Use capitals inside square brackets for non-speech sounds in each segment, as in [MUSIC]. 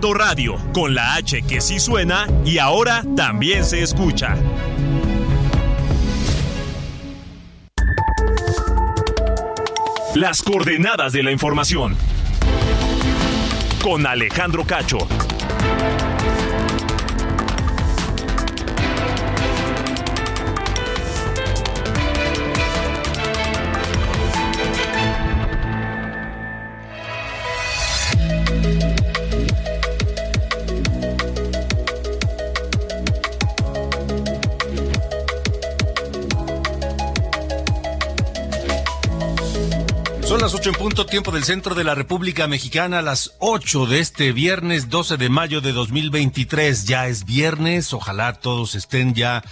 Radio, con la H que sí suena y ahora también se escucha. Las coordenadas de la información. Con Alejandro Cacho. En punto tiempo del centro de la República Mexicana, las ocho de este viernes 12 de mayo de 2023. Ya es viernes, ojalá todos estén ya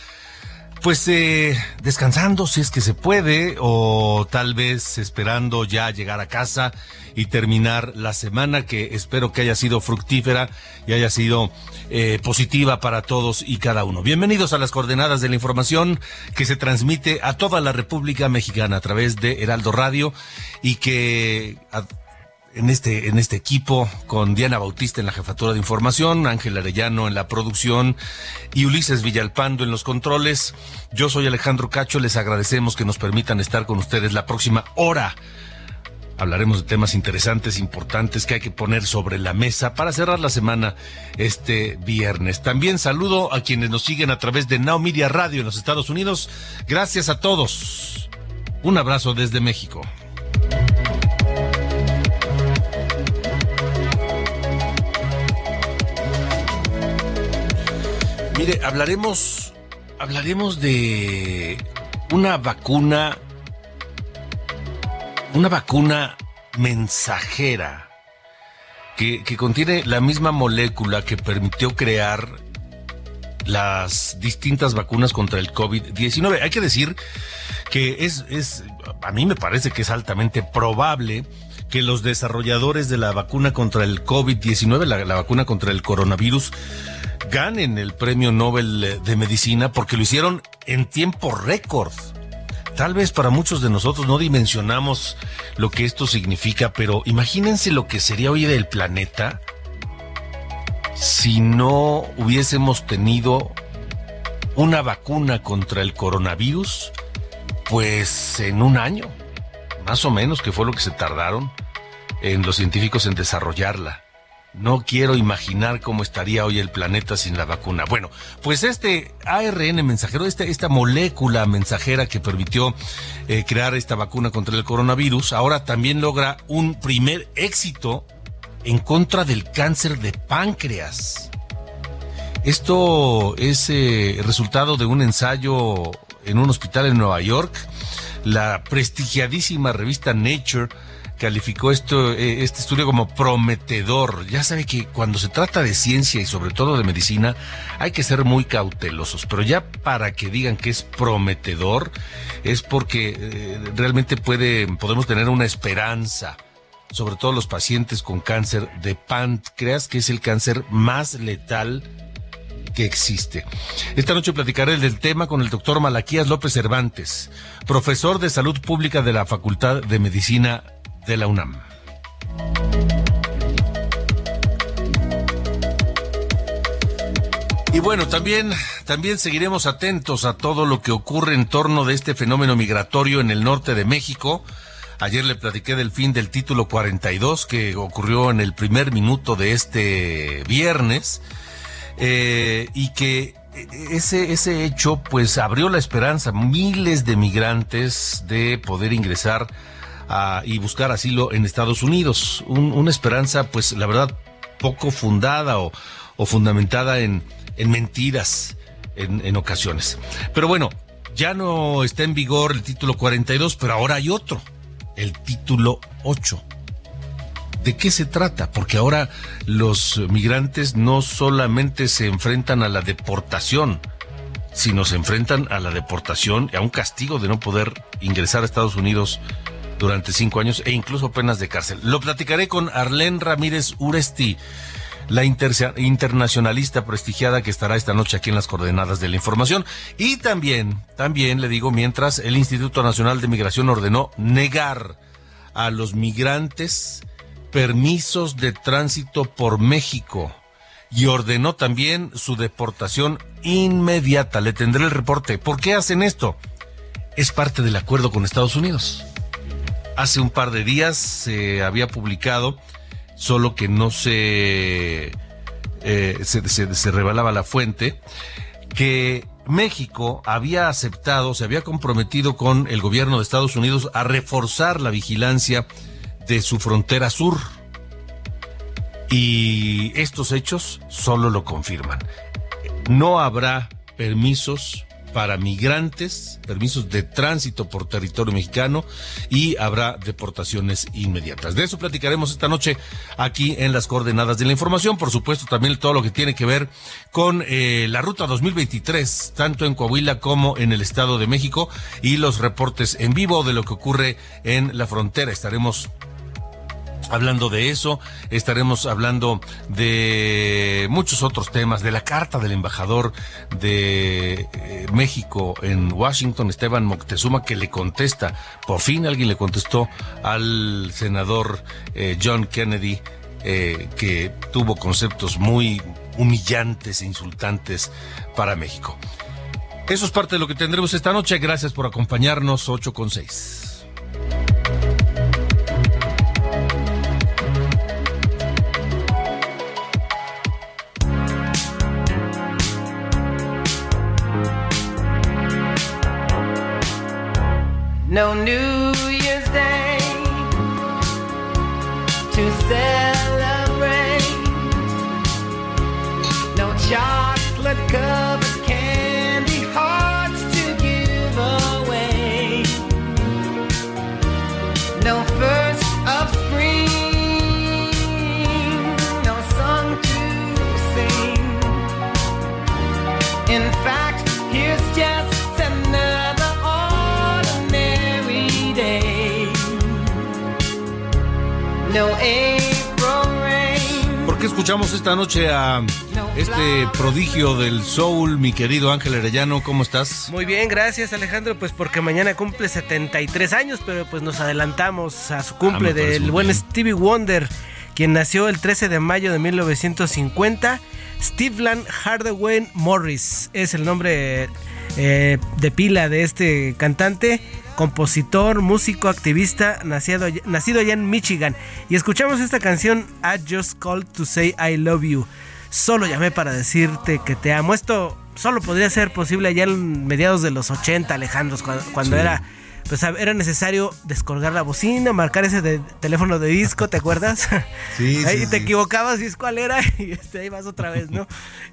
pues eh, descansando si es que se puede o tal vez esperando ya llegar a casa y terminar la semana que espero que haya sido fructífera y haya sido eh, positiva para todos y cada uno. Bienvenidos a las coordenadas de la información que se transmite a toda la República Mexicana a través de Heraldo Radio y que en este, en este equipo con Diana Bautista en la jefatura de información, Ángel Arellano en la producción y Ulises Villalpando en los controles. Yo soy Alejandro Cacho, les agradecemos que nos permitan estar con ustedes la próxima hora. Hablaremos de temas interesantes, importantes que hay que poner sobre la mesa para cerrar la semana este viernes. También saludo a quienes nos siguen a través de Now Media Radio en los Estados Unidos. Gracias a todos. Un abrazo desde México. Mire, hablaremos, hablaremos de una vacuna, una vacuna mensajera que, que contiene la misma molécula que permitió crear las distintas vacunas contra el COVID-19. Hay que decir que es, es, a mí me parece que es altamente probable que los desarrolladores de la vacuna contra el COVID-19, la, la, vacuna contra el coronavirus, ganen el premio Nobel de Medicina porque lo hicieron en tiempo récord. Tal vez para muchos de nosotros no dimensionamos lo que esto significa, pero imagínense lo que sería hoy del planeta si no hubiésemos tenido una vacuna contra el coronavirus, pues en un año, más o menos, que fue lo que se tardaron en los científicos en desarrollarla. No quiero imaginar cómo estaría hoy el planeta sin la vacuna. Bueno, pues este ARN mensajero, esta, esta molécula mensajera que permitió eh, crear esta vacuna contra el coronavirus, ahora también logra un primer éxito en contra del cáncer de páncreas. Esto es eh, resultado de un ensayo en un hospital en Nueva York. La prestigiadísima revista Nature calificó esto, eh, este estudio como prometedor. Ya sabe que cuando se trata de ciencia y sobre todo de medicina hay que ser muy cautelosos, pero ya para que digan que es prometedor es porque eh, realmente puede, podemos tener una esperanza sobre todo los pacientes con cáncer de páncreas, que es el cáncer más letal que existe. Esta noche platicaré del tema con el doctor Malaquías López Cervantes, profesor de salud pública de la Facultad de Medicina de la UNAM. Y bueno, también, también seguiremos atentos a todo lo que ocurre en torno de este fenómeno migratorio en el norte de México. Ayer le platiqué del fin del título 42 que ocurrió en el primer minuto de este viernes eh, y que ese, ese hecho pues abrió la esperanza a miles de migrantes de poder ingresar y buscar asilo en Estados Unidos. Un, una esperanza pues la verdad poco fundada o, fundamentada en, en mentiras en, en ocasiones. Pero bueno, ya no está en vigor el título 42, pero ahora hay otro el título 8. ¿De qué se trata? Porque ahora los migrantes no solamente se enfrentan a la deportación, sino se enfrentan a la deportación y a un castigo de no poder ingresar a Estados Unidos durante cinco años e incluso penas de cárcel. Lo platicaré con Arlén Ramírez Uresti, la internacionalista prestigiada que estará esta noche aquí en las coordenadas de la información. Y también, también le digo, mientras el Instituto Nacional de Migración ordenó negar a los migrantes permisos de tránsito por México y ordenó también su deportación inmediata. Le tendré el reporte. ¿Por qué hacen esto? Es parte del acuerdo con Estados Unidos. Hace un par de días se había publicado, solo que no se, eh, se, se revelaba la fuente, que México había aceptado, se había comprometido con el gobierno de Estados Unidos a reforzar la vigilancia de su frontera sur. Y estos hechos solo lo confirman. No habrá permisos para migrantes, permisos de tránsito por territorio mexicano y habrá deportaciones inmediatas. De eso platicaremos esta noche aquí en las coordenadas de la información. Por supuesto, también todo lo que tiene que ver con eh, la ruta 2023, tanto en Coahuila como en el Estado de México y los reportes en vivo de lo que ocurre en la frontera. Estaremos Hablando de eso, estaremos hablando de muchos otros temas, de la carta del embajador de eh, México en Washington, Esteban Moctezuma, que le contesta, por fin alguien le contestó al senador eh, John Kennedy, eh, que tuvo conceptos muy humillantes e insultantes para México. Eso es parte de lo que tendremos esta noche. Gracias por acompañarnos, 8 con 6. No New Year's Day to celebrate, no chocolate covered escuchamos esta noche a este prodigio del soul, mi querido Ángel Arellano? ¿Cómo estás? Muy bien, gracias Alejandro, pues porque mañana cumple 73 años, pero pues nos adelantamos a su cumple ah, del buen Stevie Wonder, quien nació el 13 de mayo de 1950. Steveland Hardaway Morris es el nombre eh, de pila de este cantante compositor, músico, activista, nacido, nacido allá en Michigan. Y escuchamos esta canción, I Just Called to Say I Love You. Solo llamé para decirte que te amo. Esto solo podría ser posible allá en mediados de los 80, Alejandro, cuando, era pues era necesario descolgar la bocina, marcar ese teléfono de disco, ¿te acuerdas? [LAUGHS] Sí, ahí te equivocabas y es cuál era [LAUGHS] y este, ahí vas otra vez, ¿no?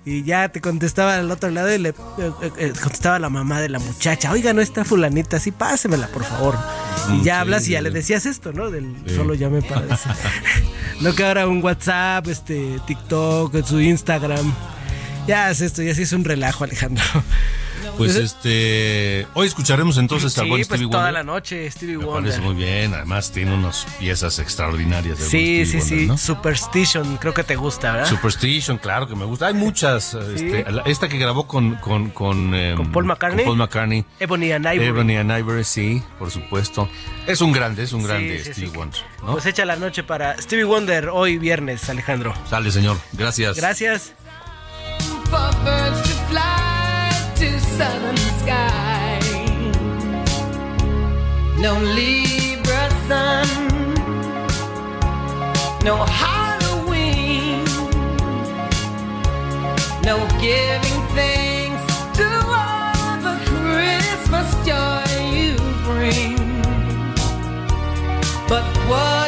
Y ya te contestaba al otro lado y le eh, eh, eh, contestaba la mamá de la muchacha, oiga, no está fulanita, sí, pásemela, por favor. Y ya hablas y ya le decías esto, ¿no? Del solo llame para decir. no que ahora un WhatsApp, este, TikTok, su Instagram. Ya es esto, ya sí es un relajo, Alejandro. Pues este, hoy escucharemos entonces al buen pues Stevie toda la noche Stevie Me Wonder. Parece muy bien, además tiene unas piezas extraordinarias. sí, sí, sí. Superstition, creo que te gusta, ¿verdad? Superstition, claro que me gusta. Hay muchas. Este, esta que grabó con con con, em, Paul McCartney. Con Paul McCartney. Ebony and Ivory. Ebony and Ivory, sí, por supuesto. Es un grande, es un grande Stevie Wonder. Pues echa la noche para Stevie Wonder hoy viernes, Alejandro. Sale, señor. Gracias. Gracias. Southern sky. No Libra sun, no Halloween, no giving thanks to all the Christmas joy you bring. But what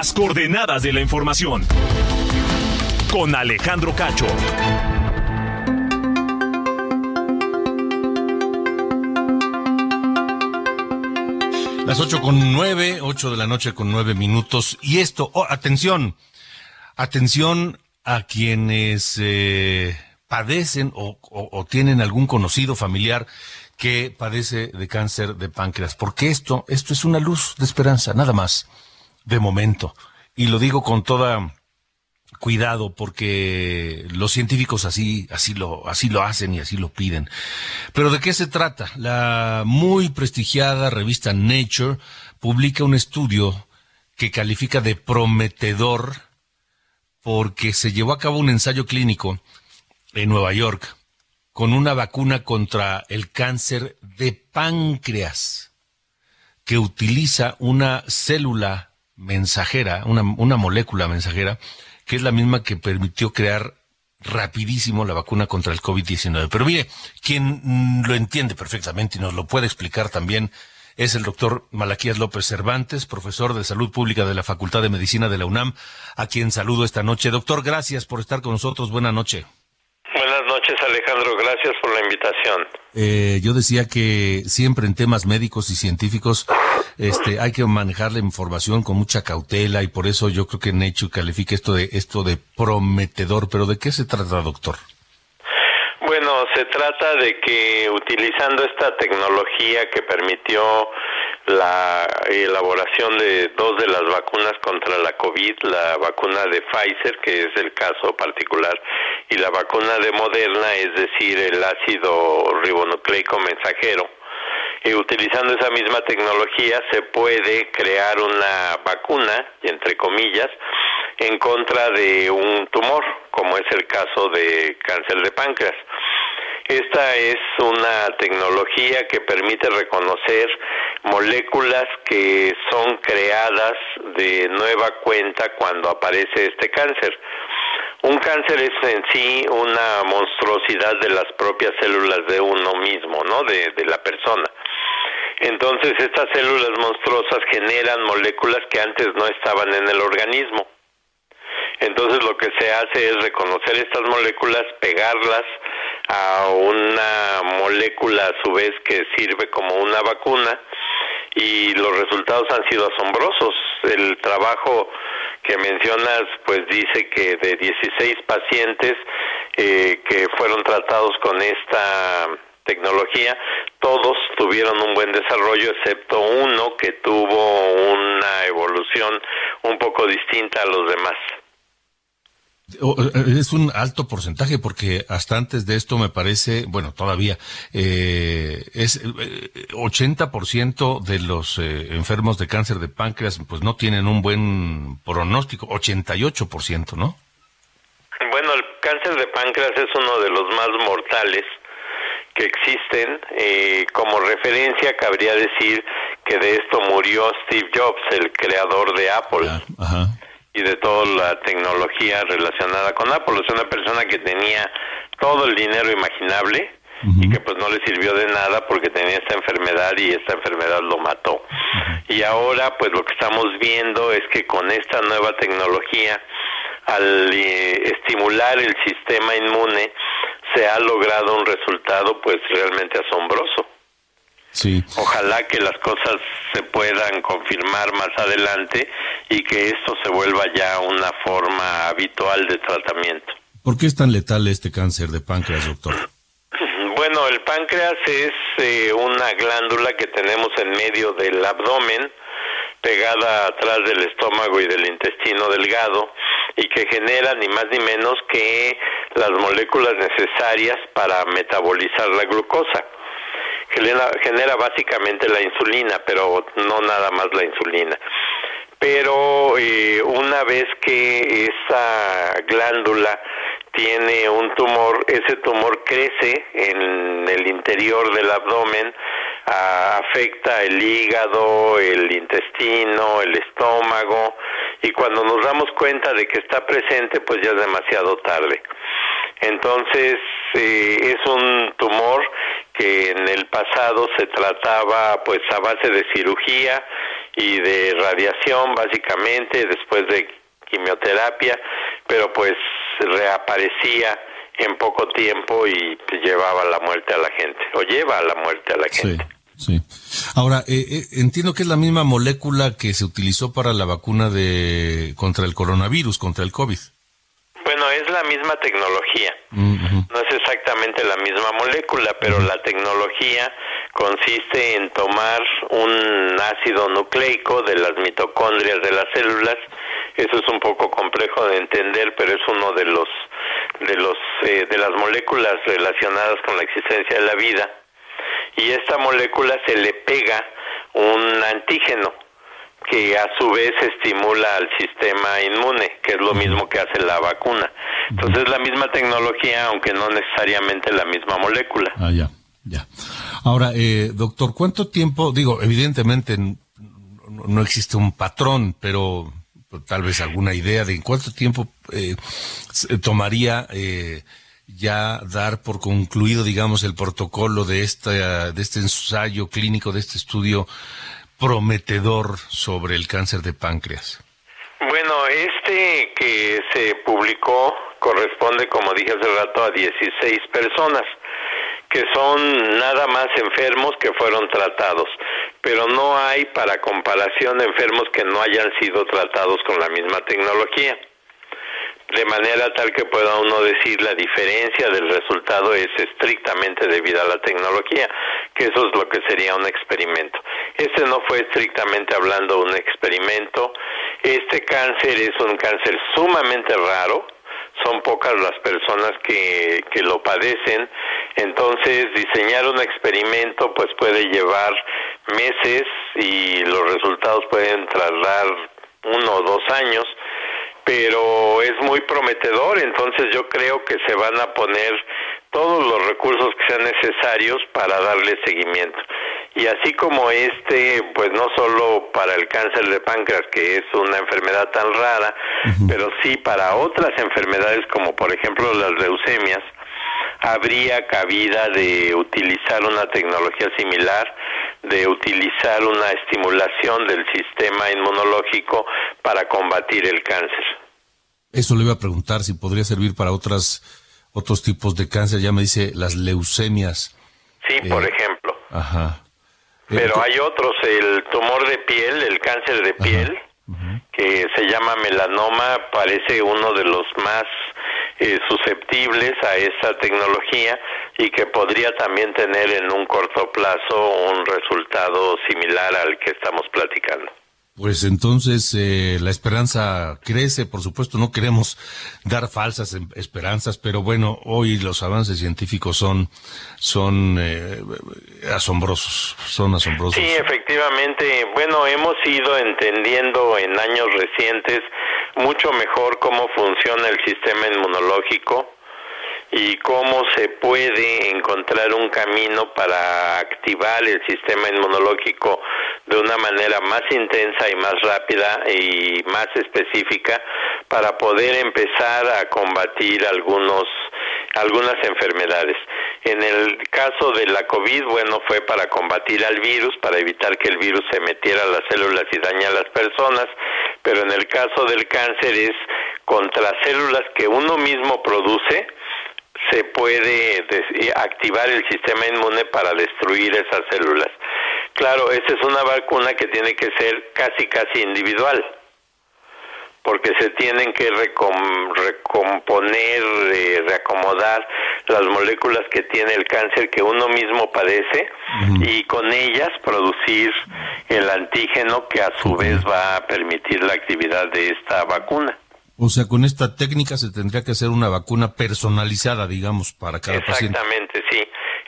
Las coordenadas de la información con Alejandro Cacho. Las ocho con nueve, ocho de la noche con nueve minutos. Y esto, oh, atención, atención a quienes, eh, padecen o, o, tienen algún conocido familiar que padece de cáncer de páncreas, porque esto, esto es una luz de esperanza, nada más, de momento. Y lo digo con toda cuidado porque los científicos así así lo así lo hacen y así lo piden. Pero ¿de qué se trata? La muy prestigiada revista Nature publica un estudio que califica de prometedor porque se llevó a cabo un ensayo clínico en Nueva York con una vacuna contra el cáncer de páncreas que utiliza una célula mensajera, una, una molécula mensajera, que es la misma que permitió crear rapidísimo la vacuna contra el COVID-19. Pero mire, quien lo entiende perfectamente y nos lo puede explicar también es el doctor Malaquías López Cervantes, profesor de salud pública de la Facultad de Medicina de la UNAM, a quien saludo esta noche. Doctor, gracias por estar con nosotros. Buenas noches. Noches, Alejandro. Gracias por la invitación. Eh, yo decía que siempre en temas médicos y científicos este, hay que manejar la información con mucha cautela y por eso yo creo que Nature califica esto de esto de prometedor. Pero ¿de qué se trata, doctor? Bueno, se trata de que utilizando esta tecnología que permitió la elaboración de dos de las vacunas contra la COVID, la vacuna de Pfizer, que es el caso particular, y la vacuna de Moderna, es decir, el ácido ribonucleico mensajero. Y utilizando esa misma tecnología se puede crear una vacuna, entre comillas, en contra de un tumor, como es el caso de cáncer de páncreas. Esta es una tecnología que permite reconocer moléculas que son creadas de nueva cuenta cuando aparece este cáncer. Un cáncer es en sí una monstruosidad de las propias células de uno mismo, ¿no? De, la persona. Entonces estas células monstruosas generan moléculas que antes no estaban en el organismo. Entonces lo que se hace es reconocer estas moléculas, pegarlas a una molécula a su vez que sirve como una vacuna y los resultados han sido asombrosos. El trabajo que mencionas pues dice que de 16 pacientes eh, que fueron tratados con esta tecnología, todos tuvieron un buen desarrollo, excepto uno que tuvo una evolución un poco distinta a los demás. Eh, es un alto porcentaje porque hasta antes de esto me parece, bueno, todavía eh, es 80% eh, de los eh, enfermos de cáncer de páncreas pues no tienen un buen pronóstico, 88%, ¿no? Bueno, el cáncer de páncreas es uno de los más mortales que existen. Eh, como referencia cabría decir que de esto murió Steve Jobs, el creador de Apple. ajá y de toda la tecnología relacionada con Apple. Es una persona que tenía todo el dinero imaginable y que pues no le sirvió de nada porque tenía esta enfermedad y esta enfermedad lo mató. Y ahora pues lo que estamos viendo es que con esta nueva tecnología, al eh, estimular el sistema inmune, se ha logrado un resultado pues realmente asombroso. Sí. Ojalá que las cosas se puedan confirmar más adelante y que esto se vuelva ya una forma habitual de tratamiento. ¿Por qué es tan letal este cáncer de páncreas, doctor? [CLEARS THROAT] Bueno, el páncreas es eh, una glándula que tenemos en medio del abdomen, pegada atrás del estómago y del intestino delgado, y que genera ni más ni menos que las moléculas necesarias para metabolizar la glucosa genera, genera básicamente la insulina, pero no nada más la insulina. Pero eh, una vez que esa glándula tiene un tumor, ese tumor crece en el interior del abdomen, afecta el hígado, el intestino, el estómago, y cuando nos damos cuenta de que está presente, pues ya es demasiado tarde. Entonces, eh, es un tumor que en el pasado se trataba pues a base de cirugía y de radiación básicamente después de quimioterapia, pero pues reaparecía en poco tiempo y llevaba la muerte a la gente o lleva a la muerte a la gente. Sí. Ahora, eh, eh, entiendo que es la misma molécula que se utilizó para la vacuna de contra el coronavirus, contra el COVID. Bueno, es la misma tecnología. No es exactamente la misma molécula, pero la tecnología consiste en tomar un ácido nucleico de las mitocondrias de las células. Eso es un poco complejo de entender, pero es uno de los de los eh, de las moléculas relacionadas con la existencia de la vida. Y esta molécula se le pega un antígeno que a su vez estimula al sistema inmune, que es lo mismo que hace la vacuna. Entonces es la misma tecnología, aunque no necesariamente la misma molécula. Ah, ya, ya. Ahora, eh, doctor, ¿cuánto tiempo, digo, evidentemente no, existe un patrón, pero pues, tal vez alguna idea de en cuánto tiempo eh, se tomaría eh, ya dar por concluido, digamos, el protocolo de, esta, de este ensayo clínico, de este estudio prometedor sobre el cáncer de páncreas? Bueno, este que se publicó corresponde, como dije hace rato, a 16 personas que son nada más enfermos que fueron tratados, pero no hay para comparación enfermos que no hayan sido tratados con la misma tecnología. De manera tal que pueda uno decir la diferencia del resultado es estrictamente debida a la tecnología, que eso es lo que sería un experimento. Este no fue estrictamente hablando un experimento. Este cáncer es un cáncer sumamente raro, son pocas las personas que, que lo padecen, entonces diseñar un experimento pues puede llevar meses y los resultados pueden tardar uno o dos años, pero es muy prometedor, entonces yo creo que se van a poner todos los recursos que sean necesarios para darle seguimiento. Y así como este, pues no solo para el cáncer de páncreas, que es una enfermedad tan rara, pero sí para otras enfermedades como por ejemplo las leucemias, habría cabida de utilizar una tecnología similar, de utilizar una estimulación del sistema inmunológico para combatir el cáncer. Eso le iba a preguntar si podría servir para otras otros tipos de cáncer. Ya me dice las leucemias. Sí, por ejemplo. Ajá. Eh, Pero hay otros, el tumor de piel, el cáncer de piel, que se llama melanoma, parece uno de los más eh, susceptibles a esta tecnología y que podría también tener en un corto plazo un resultado similar al que estamos platicando. Pues entonces eh, la esperanza crece, por supuesto, no queremos dar falsas em- esperanzas, pero bueno, hoy los avances científicos son son eh, asombrosos, son asombrosos. Sí, efectivamente. Bueno, hemos ido entendiendo en años recientes mucho mejor cómo funciona el sistema inmunológico y cómo se puede encontrar un camino para activar el sistema inmunológico de una manera más intensa y más rápida y más específica para poder empezar a combatir algunos algunas enfermedades. En el caso de la COVID, bueno, fue para combatir al virus, para evitar que el virus se metiera a las células y dañara a las personas, pero en el caso del cáncer es contra células que uno mismo produce, se puede des- activar el sistema inmune para destruir esas células. Claro, esa es una vacuna que tiene que ser casi casi individual, porque se tienen que recom- recomponer, eh, reacomodar las moléculas que tiene el cáncer que uno mismo padece y con ellas producir el antígeno que a su vez va a permitir la actividad de esta vacuna. O sea, con esta técnica se tendría que hacer una vacuna personalizada, digamos, para cada paciente. Exactamente, sí.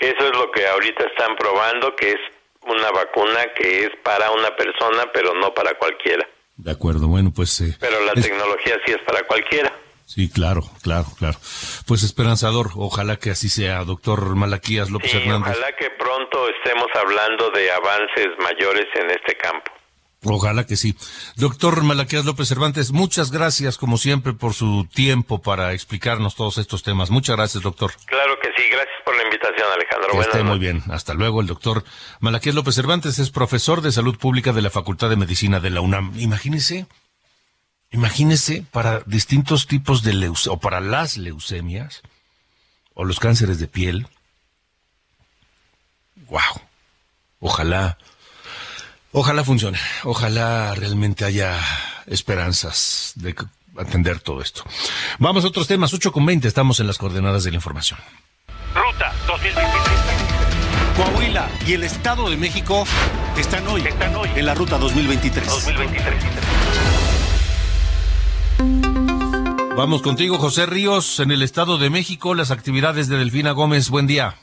Eso es lo que ahorita están probando, que es una vacuna que es para una persona, pero no para cualquiera. De acuerdo, bueno, pues... eh, Pero la es- tecnología sí es para cualquiera. Sí, claro, claro, claro. Pues esperanzador, ojalá que así sea, doctor Malaquías López Sí, Hernández. ojalá que pronto estemos hablando de avances mayores en este campo. Ojalá que sí. Doctor Malaquías López Cervantes, muchas gracias, como siempre, por su tiempo para explicarnos todos estos temas. Muchas gracias, doctor. Claro que sí, gracias por la invitación, Alejandro. Que esté muy bien. Hasta luego. El doctor Malaquías López Cervantes es profesor de salud pública de la Facultad de Medicina de la UNAM. Imagínese, imagínese para distintos tipos de leucemia, o para las leucemias, o los cánceres de piel. Wow. Ojalá, ojalá funcione. Ojalá realmente haya esperanzas de, atender todo esto. Vamos a otros temas, 8 con 20, estamos en las coordenadas de la información. Ruta 2023. Coahuila y el Estado de México están hoy, están hoy en la Ruta 2023. 2023. Vamos contigo, José Ríos, en el Estado de México, las actividades de Delfina Gómez. Buen día.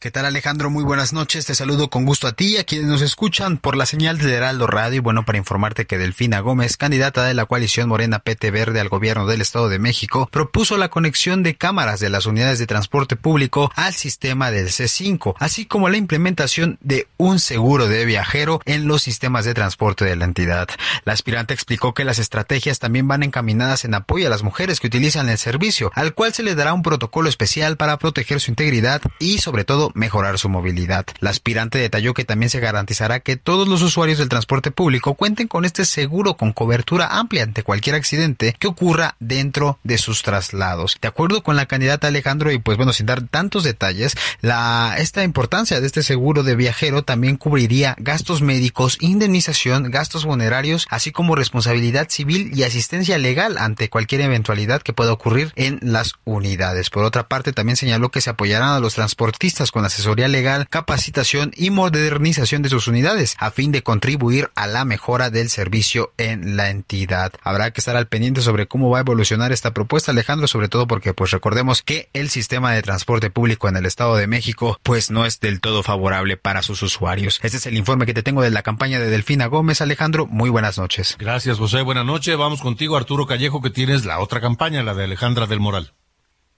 ¿Qué tal Alejandro? Muy buenas noches. Te saludo con gusto a ti y a quienes nos escuchan por la señal de Heraldo Radio. Y bueno, para informarte que Delfina Gómez, candidata de la coalición Morena PT Verde al gobierno del Estado de México, propuso la conexión de cámaras de las unidades de transporte público al sistema del C5, así como la implementación de un seguro de viajero en los sistemas de transporte de la entidad. La aspirante explicó que las estrategias también van encaminadas en apoyo a las mujeres que utilizan el servicio, al cual se le dará un protocolo especial para proteger su integridad y sobre todo mejorar su movilidad. La aspirante detalló que también se garantizará que todos los usuarios del transporte público cuenten con este seguro con cobertura amplia ante cualquier accidente que ocurra dentro de sus traslados. De acuerdo con la candidata Alejandro y pues bueno, sin dar tantos detalles, la esta importancia de este seguro de viajero también cubriría gastos médicos, indemnización, gastos funerarios, así como responsabilidad civil y asistencia legal ante cualquier eventualidad que pueda ocurrir en las unidades. Por otra parte, también señaló que se apoyarán a los transportistas con asesoría legal, capacitación y modernización de sus unidades, a fin de contribuir a la mejora del servicio en la entidad. Habrá que estar al pendiente sobre cómo va a evolucionar esta propuesta, Alejandro, sobre todo porque pues recordemos que el sistema de transporte público en el Estado de México pues no es del todo favorable para sus usuarios. Este es el informe que te tengo de la campaña de Delfina Gómez, Alejandro. Muy buenas noches. Gracias, José. Buenas noches. Vamos contigo, Arturo Callejo, que tienes la otra campaña, la de Alejandra del Moral.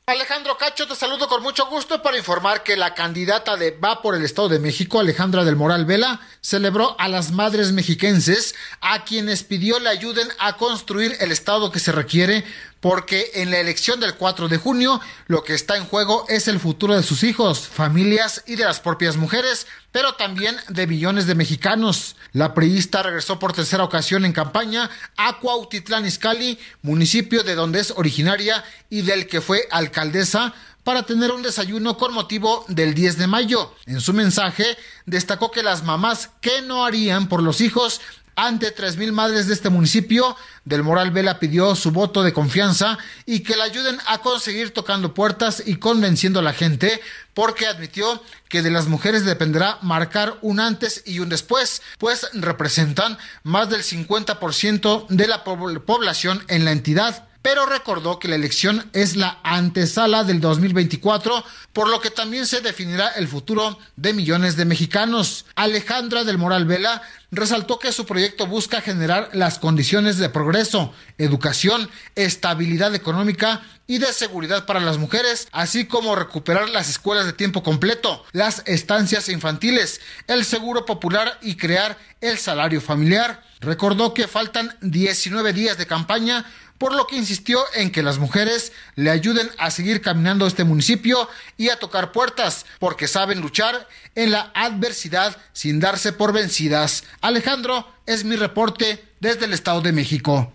Alejandro Cacho, te saludo con mucho gusto para informar que la candidata de Va por el Estado de México, Alejandra del Moral Vela, celebró a las madres mexiquenses, a quienes pidió le ayuden a construir el Estado que se requiere porque en la elección del 4 de junio lo que está en juego es el futuro de sus hijos, familias y de las propias mujeres, pero también de millones de mexicanos. La priista regresó por tercera ocasión en campaña a Cuautitlán Izcalli, municipio de donde es originaria y del que fue alcaldesa, para tener un desayuno con motivo del 10 de mayo. En su mensaje destacó que las mamás que no harían por los hijos ante 3.000 madres de este municipio, Del Moral Vela pidió su voto de confianza y que la ayuden a conseguir tocando puertas y convenciendo a la gente, porque admitió que de las mujeres dependerá marcar un antes y un después, pues representan más del 50% de la población en la entidad pero recordó que la elección es la antesala del 2024, por lo que también se definirá el futuro de millones de mexicanos. Alejandra del Moral Vela resaltó que su proyecto busca generar las condiciones de progreso, educación, estabilidad económica y de seguridad para las mujeres, así como recuperar las escuelas de tiempo completo, las estancias infantiles, el seguro popular y crear el salario familiar. Recordó que faltan 19 días de campaña por lo que insistió en que las mujeres le ayuden a seguir caminando este municipio y a tocar puertas, porque saben luchar en la adversidad sin darse por vencidas. Alejandro, es mi reporte desde el Estado de México.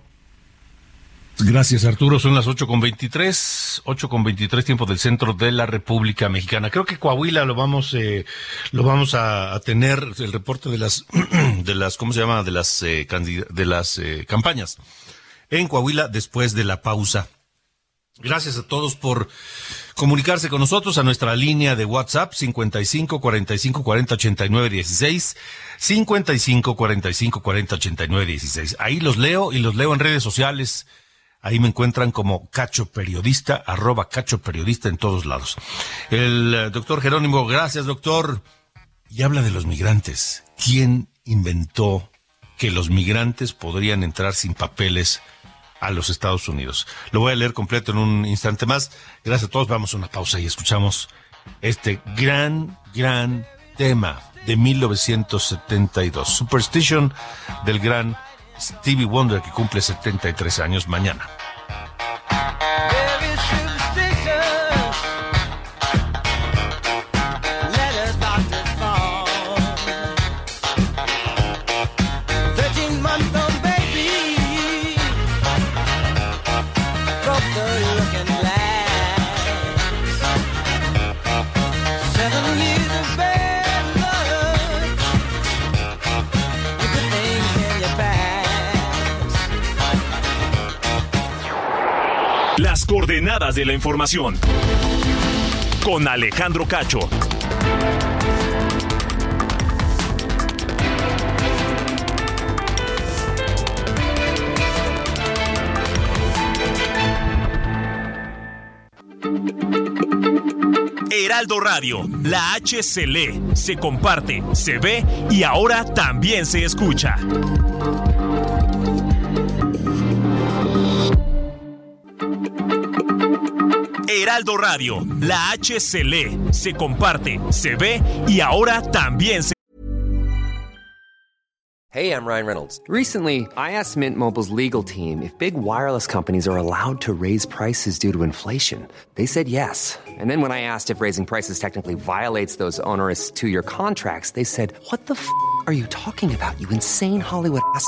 Gracias, Arturo. Son las 8 con 23, 8 con 23 tiempo del centro de la República Mexicana. Creo que Coahuila lo vamos, eh, lo vamos a, tener el reporte de las, [CLEARS THROAT] de las, ¿cómo se llama? De las, eh, de las eh, campañas en Coahuila después de la pausa. Gracias a todos por comunicarse con nosotros a nuestra línea de WhatsApp 55 45 40 89 16 55 45 40 89 16. Ahí los leo y los leo en redes sociales. Ahí me encuentran como Cacho Periodista, arroba Cacho Periodista en todos lados. El eh, doctor Jerónimo, gracias doctor. Y habla de los migrantes. ¿Quién inventó que los migrantes podrían entrar sin papeles a los Estados Unidos. Lo voy a leer completo en un instante más. Gracias a todos. Vamos a una pausa y escuchamos este gran, gran tema de 1972. Superstition del gran Stevie Wonder que cumple 73 años mañana. Coordenadas de la información. Con Alejandro Cacho. Heraldo Radio, la H se lee, se comparte, se ve y ahora también se escucha. Heraldo Radio, la H se lee, se comparte, se ve y ahora también se Hey, I'm Ryan Reynolds. Recently, I asked Mint Mobile's legal team if big wireless companies are allowed to raise prices due to inflation. They said yes. And then when I asked if raising prices technically violates those onerous two-year contracts, they said, "What the f*** are you talking about? You insane Hollywood ass."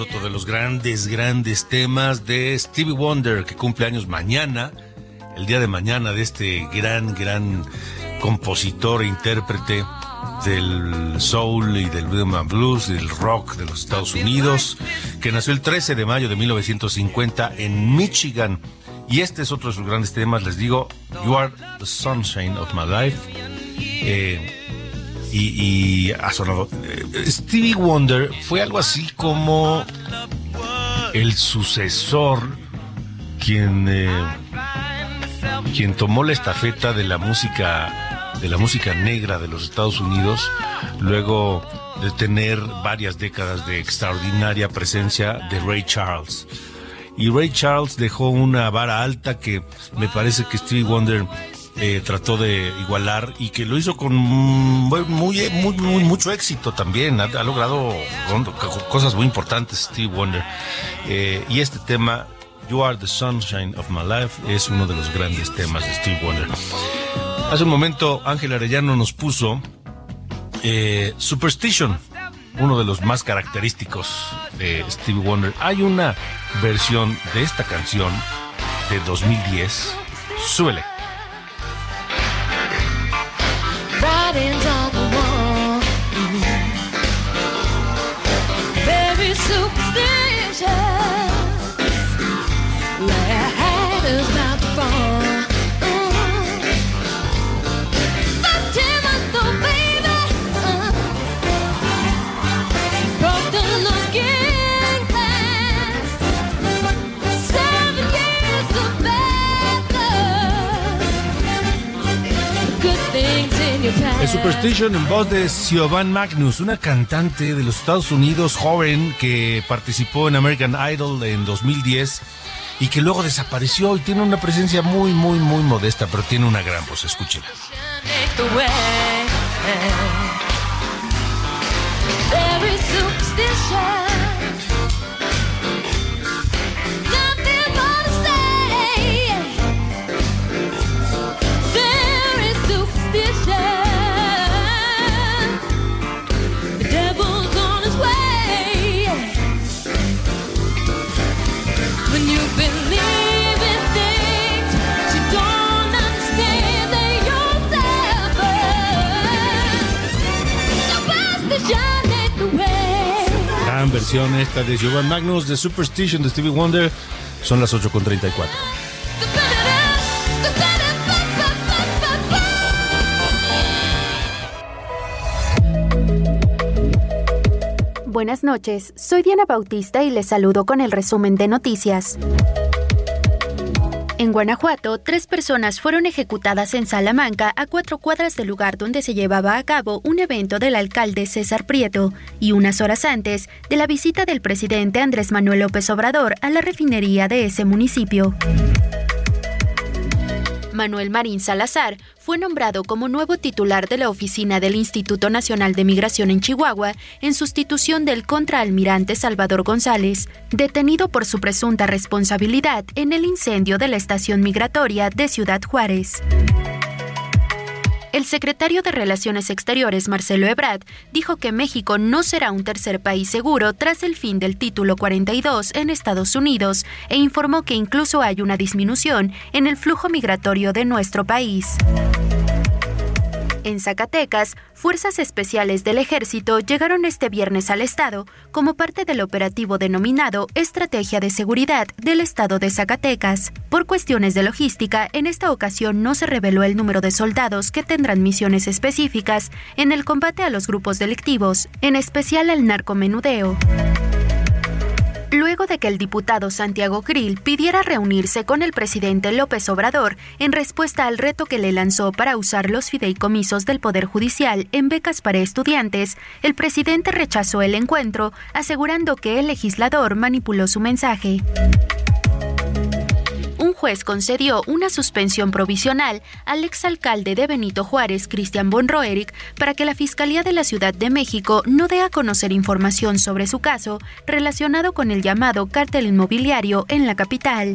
Otro de los grandes, grandes temas de Stevie Wonder, que cumple años mañana, el día de mañana de este gran, gran compositor e intérprete del soul y del rhythm and blues, del rock de los Estados Unidos, que nació el 13 de mayo de 1950 en Michigan. Y este es otro de sus grandes temas, les digo, You Are the Sunshine of My Life. Eh, y, y sonado. eh, Stevie Wonder fue algo así como el sucesor, quien, eh, quien tomó la estafeta de la música de la música negra de los Estados Unidos, luego de tener varias décadas de extraordinaria presencia de Ray Charles. Y Ray Charles dejó una vara alta que me parece que Stevie Wonder eh, trató de igualar y que lo hizo con muy, muy, muy, muy- mucho éxito también. Ha, logrado cosas muy importantes Stevie Wonder. Eh, y este tema, You Are the Sunshine of My Life, es uno de los grandes temas de Stevie Wonder. Hace un momento Ángel Arellano nos puso eh, Superstition, uno de los más característicos de Stevie Wonder. Hay una versión de esta canción de 2010. Súbele. treasure Superstition en voz de Siobhan Magnus, una cantante de los Estados Unidos joven que participó en American Idol en 2010 y que luego desapareció y tiene una presencia muy, muy, muy modesta, pero tiene una gran voz. Escúchela. Esta de Giovanni Magnus de Superstition de Stevie Wonder. Son las 8.34. Buenas noches, soy Diana Bautista y les saludo con el resumen de noticias. En Guanajuato, tres personas fueron ejecutadas en Salamanca a cuatro cuadras del lugar donde se llevaba a cabo un evento del alcalde César Prieto y unas horas antes de la visita del presidente Andrés Manuel López Obrador a la refinería de ese municipio. Manuel Marín Salazar fue nombrado como nuevo titular de la oficina del Instituto Nacional de Migración en Chihuahua en sustitución del contraalmirante Salvador González, detenido por su presunta responsabilidad en el incendio de la estación migratoria de Ciudad Juárez. El secretario de Relaciones Exteriores, Marcelo Ebrard, dijo que México no será un tercer país seguro tras el fin del título 42 en Estados Unidos e informó que incluso hay una disminución en el flujo migratorio de nuestro país. En Zacatecas, fuerzas especiales del ejército llegaron este viernes al estado como parte del operativo denominado Estrategia de Seguridad del Estado de Zacatecas. Por cuestiones de logística, en esta ocasión no se reveló el número de soldados que tendrán misiones específicas en el combate a los grupos delictivos, en especial al narcomenudeo. Luego de que el diputado Santiago Grill pidiera reunirse con el presidente López Obrador en respuesta al reto que le lanzó para usar los fideicomisos del Poder Judicial en becas para estudiantes, el presidente rechazó el encuentro, asegurando que el legislador manipuló su mensaje concedió una suspensión provisional al exalcalde de Benito Juárez, Cristian Bonroeric, para que la Fiscalía de la Ciudad de México no dé a conocer información sobre su caso relacionado con el llamado cártel inmobiliario en la capital.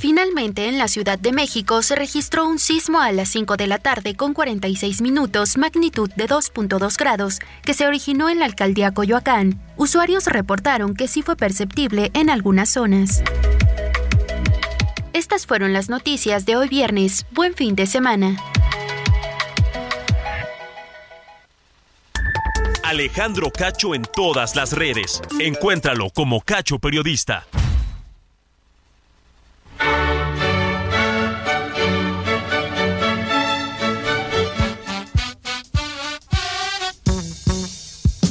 Finalmente, en la Ciudad de México se registró un sismo a las 5 de la tarde con 46 minutos, magnitud de 2.2 grados, que se originó en la alcaldía Coyoacán. Usuarios reportaron que sí fue perceptible en algunas zonas. Estas fueron las noticias de hoy viernes. Buen fin de semana. Alejandro Cacho en todas las redes. Encuéntralo como Cacho Periodista.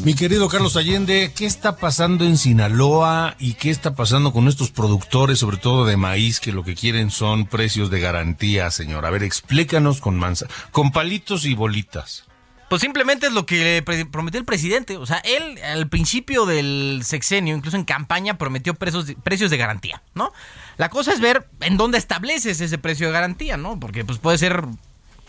Mi querido Carlos Allende, ¿qué está pasando en Sinaloa y qué está pasando con estos productores, sobre todo de maíz, que lo que quieren son precios de garantía, señor? A ver, explícanos con manza, con palitos y bolitas. Pues simplemente es lo que prometió el presidente. O sea, él al principio del sexenio, incluso en campaña, prometió precios de, precios de garantía, ¿no? La cosa es ver en dónde estableces ese precio de garantía, ¿no? Porque pues puede ser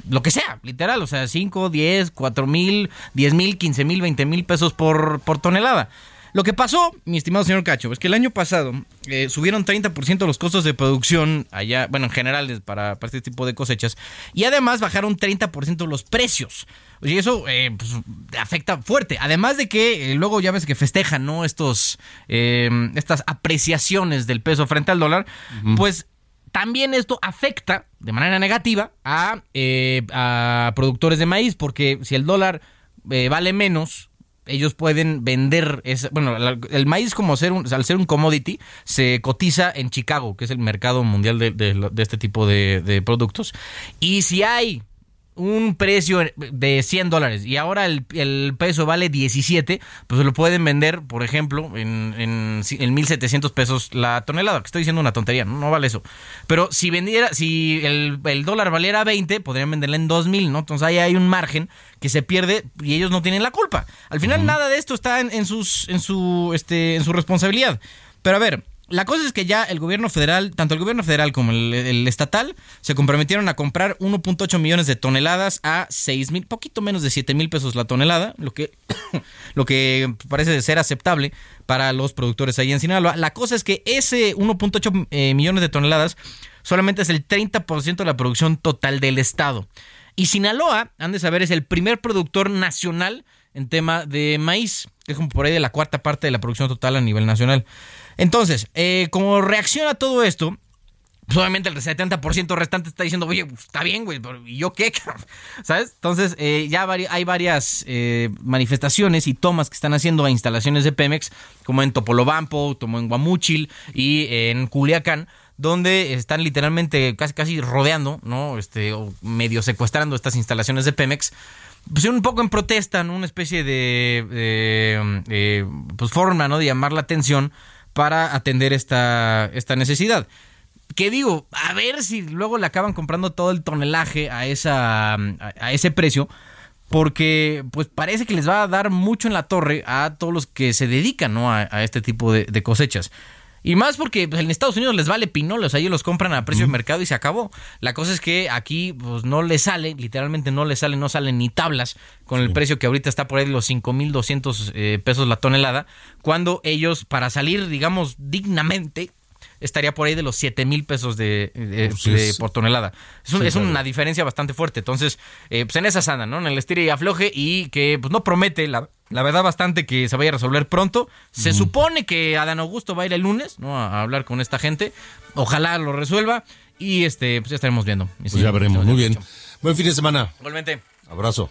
lo que sea, literal, o sea, 5, 10, 4 mil, 10 mil, 15 mil, 20 mil pesos por, por tonelada. Lo que pasó, mi estimado señor Cacho, es que el año pasado eh, subieron 30% los costos de producción allá, bueno, en general para este tipo de cosechas, y además bajaron 30% los precios. Y eso eh, pues, afecta fuerte. Además de que eh, luego ya ves que festejan, ¿no? Estos, eh, estas apreciaciones del peso frente al dólar, pues también esto afecta de manera negativa a, eh, a productores de maíz, porque si el dólar eh, vale menos, ellos pueden vender, ese- bueno, el maíz como ser un, al ser un commodity, se cotiza en Chicago, que es el mercado mundial de, este tipo de productos. Y si hay un precio de 100 dólares y ahora el, el peso vale 17, pues lo pueden vender, por ejemplo, en, en, en 1700 pesos la tonelada, que estoy diciendo una tontería, no, No vale eso. Pero si vendiera, si el, el dólar valiera 20, podrían venderla en 2000, ¿no? Entonces ahí hay un margen que se pierde y ellos no tienen la culpa. Al final nada de esto está en, en sus, en su, este, en su responsabilidad. Pero a ver, la cosa es que ya el gobierno federal, tanto el gobierno federal como el, estatal, se comprometieron a comprar 1.8 millones de toneladas a 6 mil, poquito menos de 7 mil pesos la tonelada, lo que, [COUGHS] lo que parece ser aceptable para los productores ahí en Sinaloa. La cosa es que ese 1.8 eh, millones de toneladas solamente es el 30% de la producción total del estado. Y Sinaloa, han de saber, es el primer productor nacional en tema de maíz, que es como por ahí de la cuarta parte de la producción total a nivel nacional. Entonces, eh, como reacción a todo esto, pues obviamente el 70% restante está diciendo, oye, pues, está bien, güey, ¿y yo qué? [LAUGHS] ¿Sabes? Entonces, eh, ya hay varias eh, manifestaciones y tomas que están haciendo a instalaciones de Pemex, como en Topolobampo, como en Guamúchil y en Culiacán, donde están literalmente casi casi rodeando, ¿no? Este, o medio secuestrando estas instalaciones de Pemex. Pues un poco en protesta, ¿no? Una especie de, eh, pues forma, ¿no? De llamar la atención para atender esta, esta necesidad que digo, a ver si luego le acaban comprando todo el tonelaje a, esa, a, ese precio, porque pues parece que les va a dar mucho en la torre a todos los que se dedican ¿no? a, este tipo de, cosechas. Y más porque pues, en Estados Unidos les vale pinoles, ellos los compran a precio de mercado y se acabó. La cosa es que aquí pues no les sale, literalmente no les sale, no salen ni tablas con el precio que ahorita está por ahí los 5.200 eh, pesos la tonelada, cuando ellos para salir, digamos, dignamente, estaría por ahí de los 7 mil pesos de, pues por tonelada. Es, una diferencia bastante fuerte. Entonces, eh, pues en esa sana, ¿no? En el estire y afloje y que pues no promete, la, verdad, bastante que se vaya a resolver pronto. Se supone que Adán Augusto va a ir el lunes, ¿no? A, hablar con esta gente. Ojalá lo resuelva y este, pues ya estaremos viendo. Pues ya veremos. Muy bien. Buen fin de semana. Igualmente. Abrazo.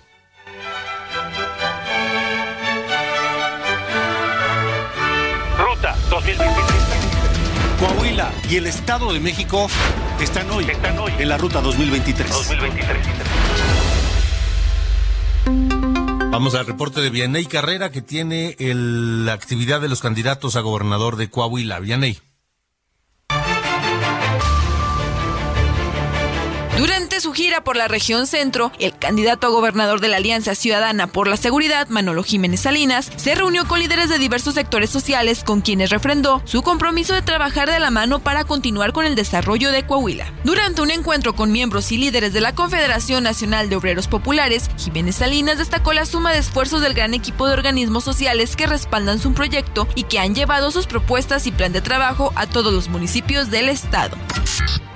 Ruta 2023. Coahuila y el Estado de México están hoy, están hoy en la ruta 2023. 2023. Vamos al reporte de Vianey Carrera que tiene la actividad de los candidatos a gobernador de Coahuila. Vianey. Su gira por la región centro, el candidato a gobernador de la Alianza Ciudadana por la Seguridad, Manolo Jiménez Salinas, se reunió con líderes de diversos sectores sociales con quienes refrendó su compromiso de trabajar de la mano para continuar con el desarrollo de Coahuila. Durante un encuentro con miembros y líderes de la Confederación Nacional de Obreros Populares, Jiménez Salinas destacó la suma de esfuerzos del gran equipo de organismos sociales que respaldan su proyecto y que han llevado sus propuestas y plan de trabajo a todos los municipios del estado.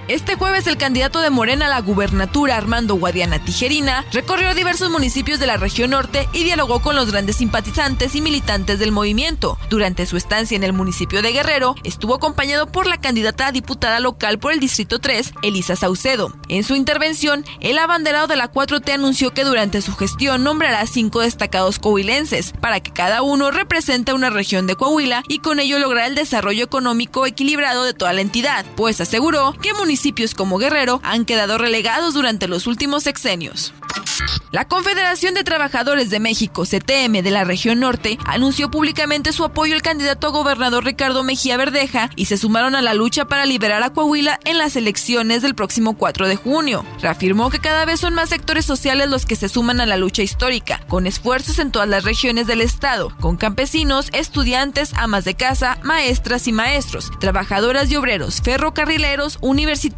Este jueves el candidato de Morena a la gubernatura, Armando Guadiana Tijerina, recorrió diversos municipios de la región norte y dialogó con los grandes simpatizantes y militantes del movimiento. Durante su estancia en el municipio de Guerrero, estuvo acompañado por la candidata a diputada local por el Distrito 3, Elisa Saucedo. En su intervención, el abanderado de la 4T anunció que durante su gestión nombrará cinco destacados coahuilenses, para que cada uno represente una región de Coahuila y con ello lograr el desarrollo económico equilibrado de toda la entidad, pues aseguró que municipios como Guerrero han quedado relegados durante los últimos sexenios. La Confederación de Trabajadores de México, CTM, de la región norte, anunció públicamente su apoyo al candidato a gobernador Ricardo Mejía Verdeja y se sumaron a la lucha para liberar a Coahuila en las elecciones del próximo 4 de junio. Reafirmó que cada vez son más sectores sociales los que se suman a la lucha histórica, con esfuerzos en todas las regiones del estado, con campesinos, estudiantes, amas de casa, maestras y maestros, trabajadoras y obreros, ferrocarrileros, universitarios,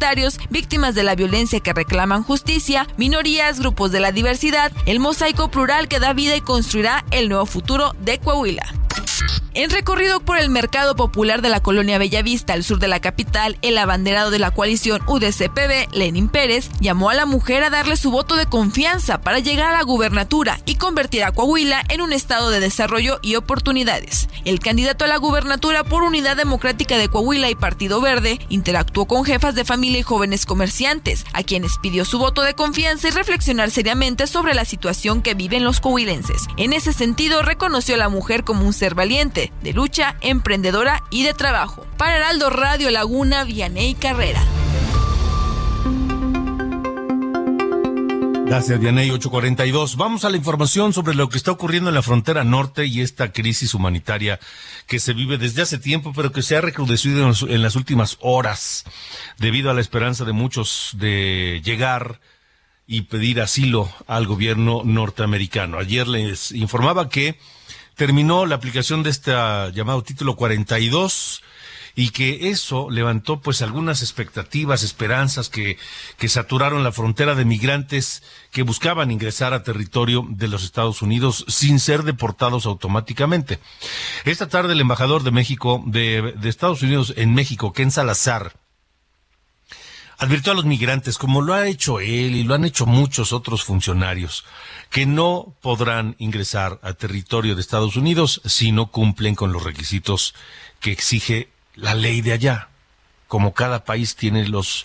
víctimas de la violencia que reclaman justicia, minorías, grupos de la diversidad, el mosaico plural que da vida y construirá el nuevo futuro de Coahuila. En recorrido por el mercado popular de la colonia Bellavista, al sur de la capital, el abanderado de la coalición UDCPB, Lenin Pérez, llamó a la mujer a darle su voto de confianza para llegar a la gubernatura y convertir a Coahuila en un estado de desarrollo y oportunidades. El candidato a la gubernatura por Unidad Democrática de Coahuila y Partido Verde interactuó con jefas de familia y jóvenes comerciantes, a quienes pidió su voto de confianza y reflexionar seriamente sobre la situación que viven los coahuilenses. En ese sentido, reconoció a la mujer como un ser valiente de lucha, emprendedora y de trabajo. Para Heraldo Radio Laguna, Vianey Carrera. Gracias, Vianey 842. Vamos a la información sobre lo que está ocurriendo en la frontera norte y esta crisis humanitaria que se vive desde hace tiempo, pero que se ha recrudecido en las últimas horas debido a la esperanza de muchos de llegar y pedir asilo al gobierno norteamericano. Ayer les informaba que terminó la aplicación de este llamado título 42 y que eso levantó pues algunas expectativas, esperanzas que, que saturaron la frontera de migrantes que buscaban ingresar a territorio de los Estados Unidos sin ser deportados automáticamente. Esta tarde el embajador de México, de, de Estados Unidos en México, Ken Salazar, advirtió a los migrantes, como lo ha hecho él y lo han hecho muchos otros funcionarios, que no podrán ingresar a territorio de Estados Unidos si no cumplen con los requisitos que exige la ley de allá. como cada país tiene los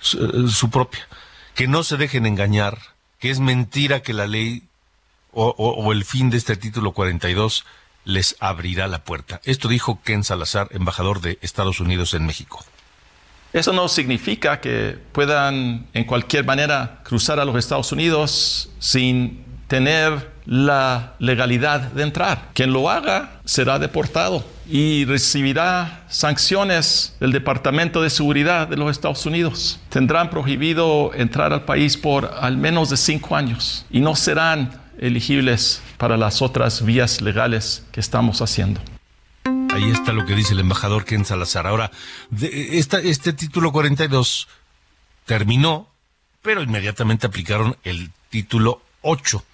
su, propia. Que no se dejen engañar, que es mentira que la ley o, o- o el fin de este título 42 les abrirá la puerta. Esto dijo Ken Salazar, embajador de Estados Unidos en México. Eso no significa que puedan en cualquier manera cruzar a los Estados Unidos sin tener la legalidad de entrar. Quien lo haga será deportado y recibirá sanciones del Departamento de Seguridad de los Estados Unidos. Tendrán prohibido entrar al país por al menos de cinco años y no serán elegibles para las otras vías legales que estamos haciendo. Ahí está lo que dice el embajador Ken Salazar. Ahora, de- esta- este título 42 terminó, pero inmediatamente aplicaron el título 8.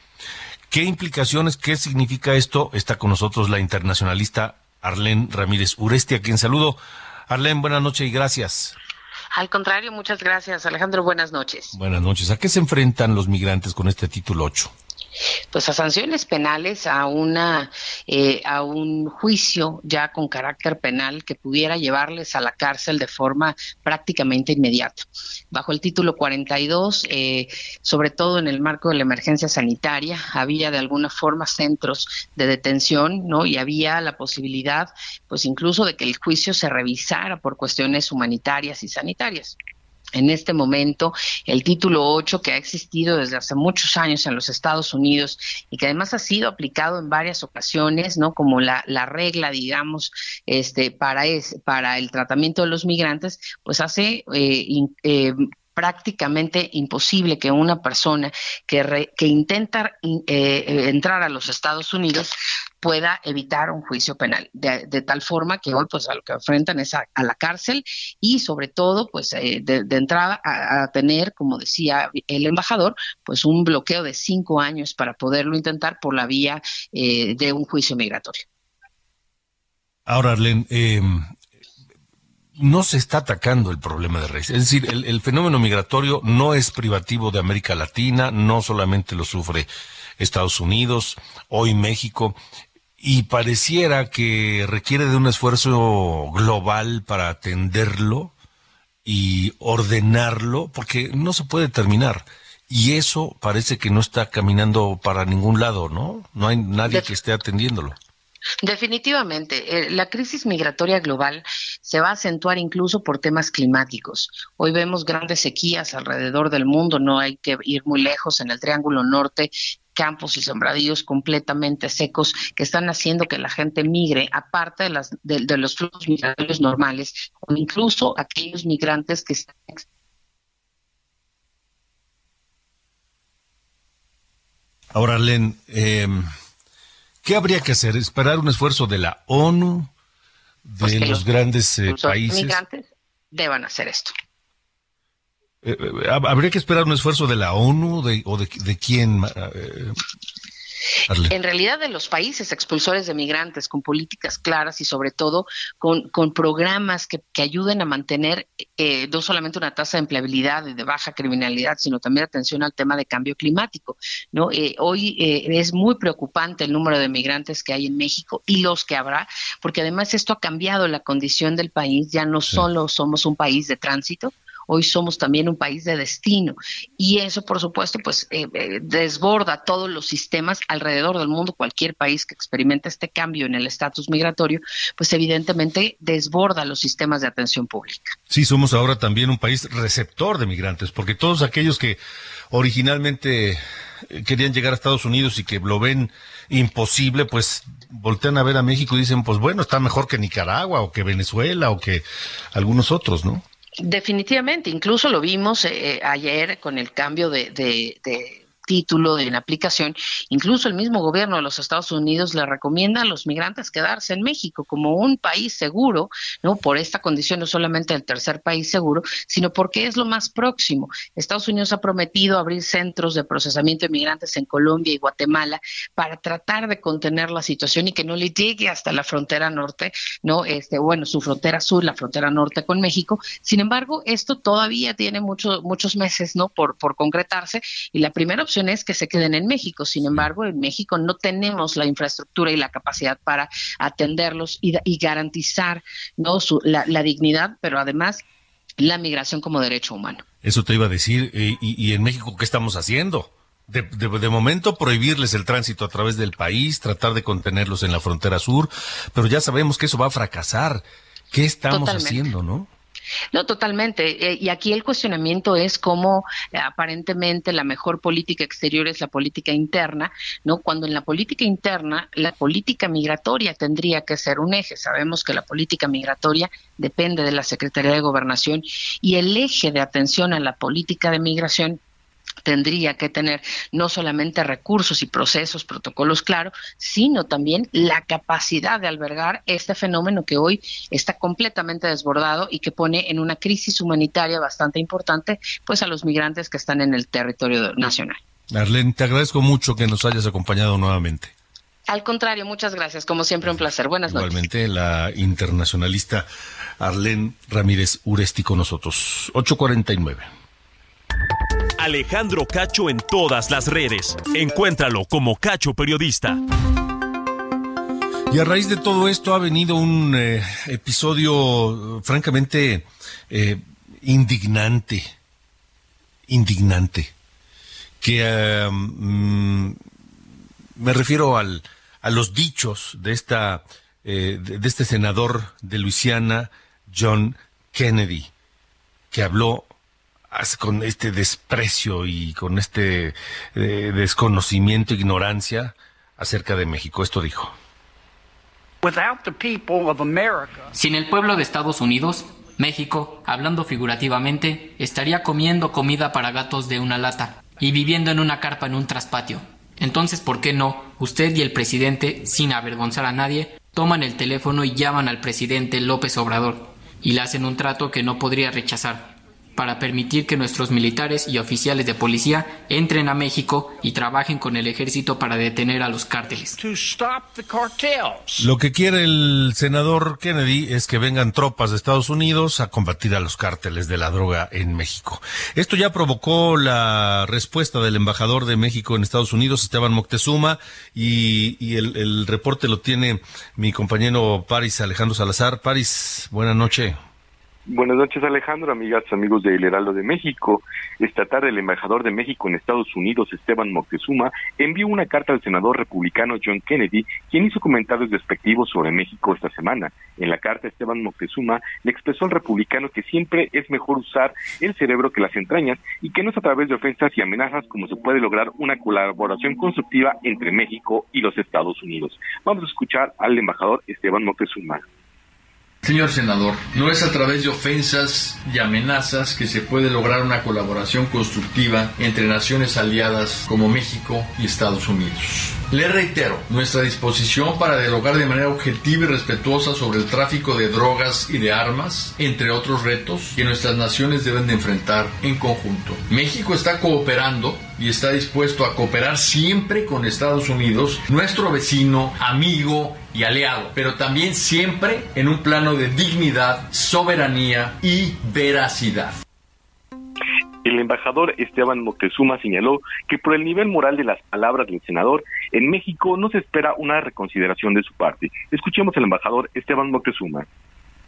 ¿Qué implicaciones, qué significa esto? Está con nosotros la internacionalista Arlén Ramírez Uresti, a quien saludo. Arlén, buenas noches y gracias. Al contrario, muchas gracias, Alejandro. Buenas noches. Buenas noches. ¿A qué se enfrentan los migrantes con este título 8? Pues a sanciones penales, a una, eh, a un juicio ya con carácter penal que pudiera llevarles a la cárcel de forma prácticamente inmediata. Bajo el título 42, eh, sobre todo en el marco de la emergencia sanitaria, había de alguna forma centros de detención, ¿no? Y había la posibilidad, pues incluso de que el juicio se revisara por cuestiones humanitarias y sanitarias. En este momento, el título 8, que ha existido desde hace muchos años en los Estados Unidos y que además ha sido aplicado en varias ocasiones, ¿no? Como la, la regla, digamos, este, para, es, para el tratamiento de los migrantes, pues hace eh, eh, prácticamente imposible que una persona que, re- que intenta in- eh, entrar a los Estados Unidos pueda evitar un juicio penal, de, tal forma que hoy pues a lo que enfrentan es a, la cárcel y sobre todo pues eh, de, entrada a, tener, como decía el embajador, pues un bloqueo de cinco años para poderlo intentar por la vía eh, de un juicio migratorio. Ahora, Arlene, eh, no se está atacando el problema de raíz. Es decir, el, el fenómeno migratorio no es privativo de América Latina, no solamente lo sufre Estados Unidos, hoy México, y pareciera que requiere de un esfuerzo global para atenderlo y ordenarlo, porque no se puede terminar. Y eso parece que no está caminando para ningún lado, ¿no? No hay nadie que esté atendiéndolo. Definitivamente, eh, la crisis migratoria global se va a acentuar incluso por temas climáticos. Hoy vemos grandes sequías alrededor del mundo, no hay que ir muy lejos en el Triángulo Norte campos y sembradíos completamente secos que están haciendo que la gente migre, aparte de, las, de, de los flujos migratorios normales, o incluso aquellos migrantes que están Ahora, Len, eh, ¿qué habría que hacer? ¿Esperar un esfuerzo de la ONU, de Pues los, los grandes eh, países? migrantes deban hacer esto. Eh, eh, ¿Habría que esperar un esfuerzo de la ONU de, o de, de quién? eh? En realidad de los países expulsores de migrantes con políticas claras y sobre todo con, con programas que, que ayuden a mantener eh, no solamente una tasa de empleabilidad y de baja criminalidad, sino también atención al tema de cambio climático. ¿no? Eh, hoy eh, es muy preocupante el número de migrantes que hay en México y los que habrá, porque además esto ha cambiado la condición del país, ya no solo somos un país de tránsito, hoy somos también un país de destino. Y eso por supuesto pues eh, eh, desborda todos los sistemas alrededor del mundo. Cualquier país que experimente este cambio en el estatus migratorio pues evidentemente desborda los sistemas de atención pública. Sí, somos ahora también un país receptor de migrantes, porque todos aquellos que originalmente eh, querían llegar a Estados Unidos y que lo ven imposible, pues voltean a ver a México y dicen, pues bueno, está mejor que Nicaragua o que Venezuela o que algunos otros, ¿no? Definitivamente, incluso lo vimos eh, ayer con el cambio de, de, de título en aplicación, incluso el mismo gobierno de los Estados Unidos le recomienda a los migrantes quedarse en México como un país seguro, no por esta condición no solamente el tercer país seguro, sino porque es lo más próximo. Estados Unidos ha prometido abrir centros de procesamiento de migrantes en Colombia y Guatemala para tratar de contener la situación y que no le llegue hasta la frontera norte, no, este, bueno, su frontera sur, la frontera norte con México. Sin embargo, esto todavía tiene muchos muchos meses, no, por por concretarse y la primera opción es que se queden en México. Sin embargo, en México no tenemos la infraestructura y la capacidad para atenderlos y, garantizar ¿no? la, dignidad, pero además la migración como derecho humano. Eso te iba a decir. Eh, y, en México qué estamos haciendo? De, de, momento prohibirles el tránsito a través del país, tratar de contenerlos en la frontera sur, pero ya sabemos que eso va a fracasar. ¿Qué estamos haciendo, no? No, totalmente. Eh, y aquí el cuestionamiento es cómo eh, aparentemente la mejor política exterior es la política interna, ¿no? Cuando en la política interna la política migratoria tendría que ser un eje. Sabemos que la política migratoria depende de la Secretaría de Gobernación y el eje de atención a la política de migración tendría que tener no solamente recursos y procesos, protocolos claros, sino también la capacidad de albergar este fenómeno que hoy está completamente desbordado y que pone en una crisis humanitaria bastante importante pues a los migrantes que están en el territorio nacional. Arlene, te agradezco mucho que nos hayas acompañado nuevamente. Al contrario, muchas gracias. Como siempre, un placer. Buenas noches. Igualmente, la internacionalista Arlene Ramírez Uresti con nosotros. 849. Alejandro Cacho en todas las redes. Encuéntralo como Cacho Periodista. Y a raíz de todo esto ha venido un eh, episodio francamente eh, indignante, indignante, que mm, me refiero al, a los dichos de, esta, eh, de este senador de Luisiana, John Kennedy, que habló con este desprecio y con este eh, desconocimiento, ignorancia acerca de México. Esto dijo. Sin el pueblo de Estados Unidos, México, hablando figurativamente, estaría comiendo comida para gatos de una lata y viviendo en una carpa en un traspatio. Entonces, ¿por qué no? Usted y el presidente, sin avergonzar a nadie, toman el teléfono y llaman al presidente López Obrador y le hacen un trato que no podría rechazar para permitir que nuestros militares y oficiales de policía entren a México y trabajen con el ejército para detener a los cárteles. Lo que quiere el senador Kennedy es que vengan tropas de Estados Unidos a combatir a los cárteles de la droga en México. Esto ya provocó la respuesta del embajador de México en Estados Unidos, Esteban Moctezuma, y, el, el reporte lo tiene mi compañero Paris Alejandro Salazar. Paris, buena noche. Buenas noches Alejandro, amigas, amigos de El Heraldo de México. Esta tarde el embajador de México en Estados Unidos, Esteban Moctezuma, envió una carta al senador republicano John Kennedy, quien hizo comentarios despectivos sobre México esta semana. En la carta Esteban Moctezuma le expresó al republicano que siempre es mejor usar el cerebro que las entrañas y que no es a través de ofensas y amenazas como se puede lograr una colaboración constructiva entre México y los Estados Unidos. Vamos a escuchar al embajador Esteban Moctezuma. Señor senador, no es a través de ofensas y amenazas que se puede lograr una colaboración constructiva entre naciones aliadas como México y Estados Unidos. Le reitero nuestra disposición para dialogar de manera objetiva y respetuosa sobre el tráfico de drogas y de armas, entre otros retos que nuestras naciones deben de enfrentar en conjunto. México está cooperando y está dispuesto a cooperar siempre con Estados Unidos, nuestro vecino, amigo y aliado, pero también siempre en un plano de dignidad, soberanía y veracidad. El embajador Esteban Moctezuma señaló que por el nivel moral de las palabras del senador, en México no se espera una reconsideración de su parte. Escuchemos al embajador Esteban Moctezuma.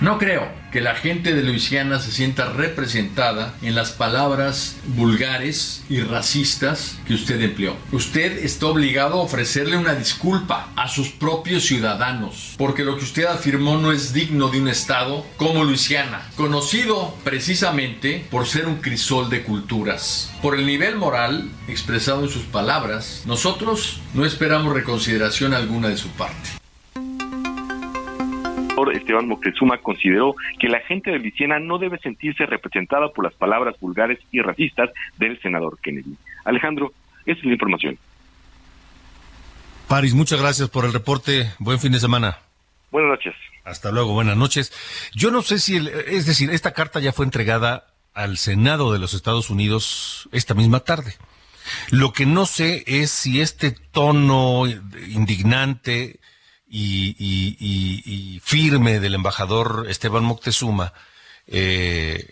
No creo que la gente de Luisiana se sienta representada en las palabras vulgares y racistas que usted empleó. Usted está obligado a ofrecerle una disculpa a sus propios ciudadanos, porque lo que usted afirmó no es digno de un estado como Luisiana, conocido precisamente por ser un crisol de culturas. Por el nivel moral expresado en sus palabras, nosotros no esperamos reconsideración alguna de su parte. Esteban Moctezuma consideró que la gente de Luisiana no debe sentirse representada por las palabras vulgares y racistas del senador Kennedy. Alejandro, esa es la información. Paris, muchas gracias por el reporte. Buen fin de semana. Buenas noches. Hasta luego, buenas noches. Yo no sé si, es decir, esta carta ya fue entregada al Senado de los Estados Unidos esta misma tarde. Lo que no sé es si este tono indignante y, firme del embajador Esteban Moctezuma eh,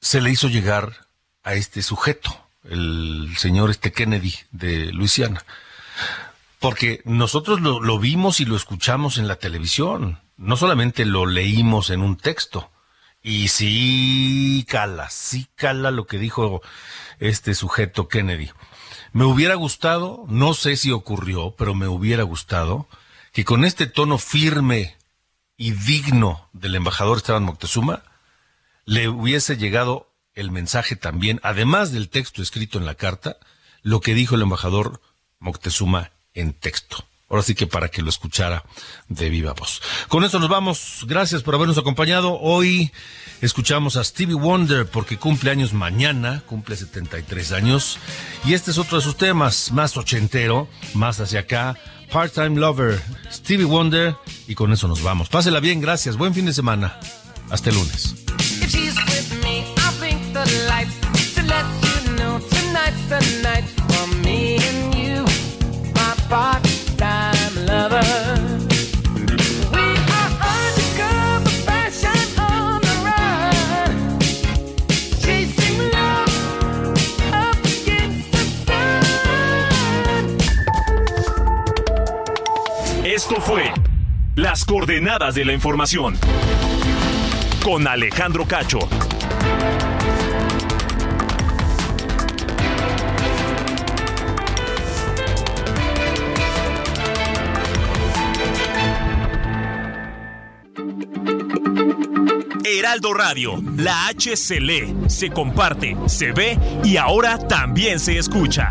se le hizo llegar a este sujeto, el señor este Kennedy de Luisiana. Porque nosotros lo, lo vimos y lo escuchamos en la televisión, no solamente lo leímos en un texto. Y sí cala, sí cala lo que dijo este sujeto Kennedy. Me hubiera gustado, no sé si ocurrió, pero me hubiera gustado que con este tono firme y digno del embajador Esteban Moctezuma le hubiese llegado el mensaje también, además del texto escrito en la carta, lo que dijo el embajador Moctezuma en texto. Ahora sí que para que lo escuchara de viva voz. Con eso nos vamos. Gracias por habernos acompañado. Hoy escuchamos a Stevie Wonder porque cumple años mañana, cumple 73 años. Y este es otro de sus temas, más ochentero, más hacia acá. Part-Time Lover, Stevie Wonder. Y con eso nos vamos. Pásela bien, gracias. Buen fin de semana. Hasta el lunes. De la información con Alejandro Cacho. Heraldo Radio, la H se lee, se comparte, se ve y ahora también se escucha.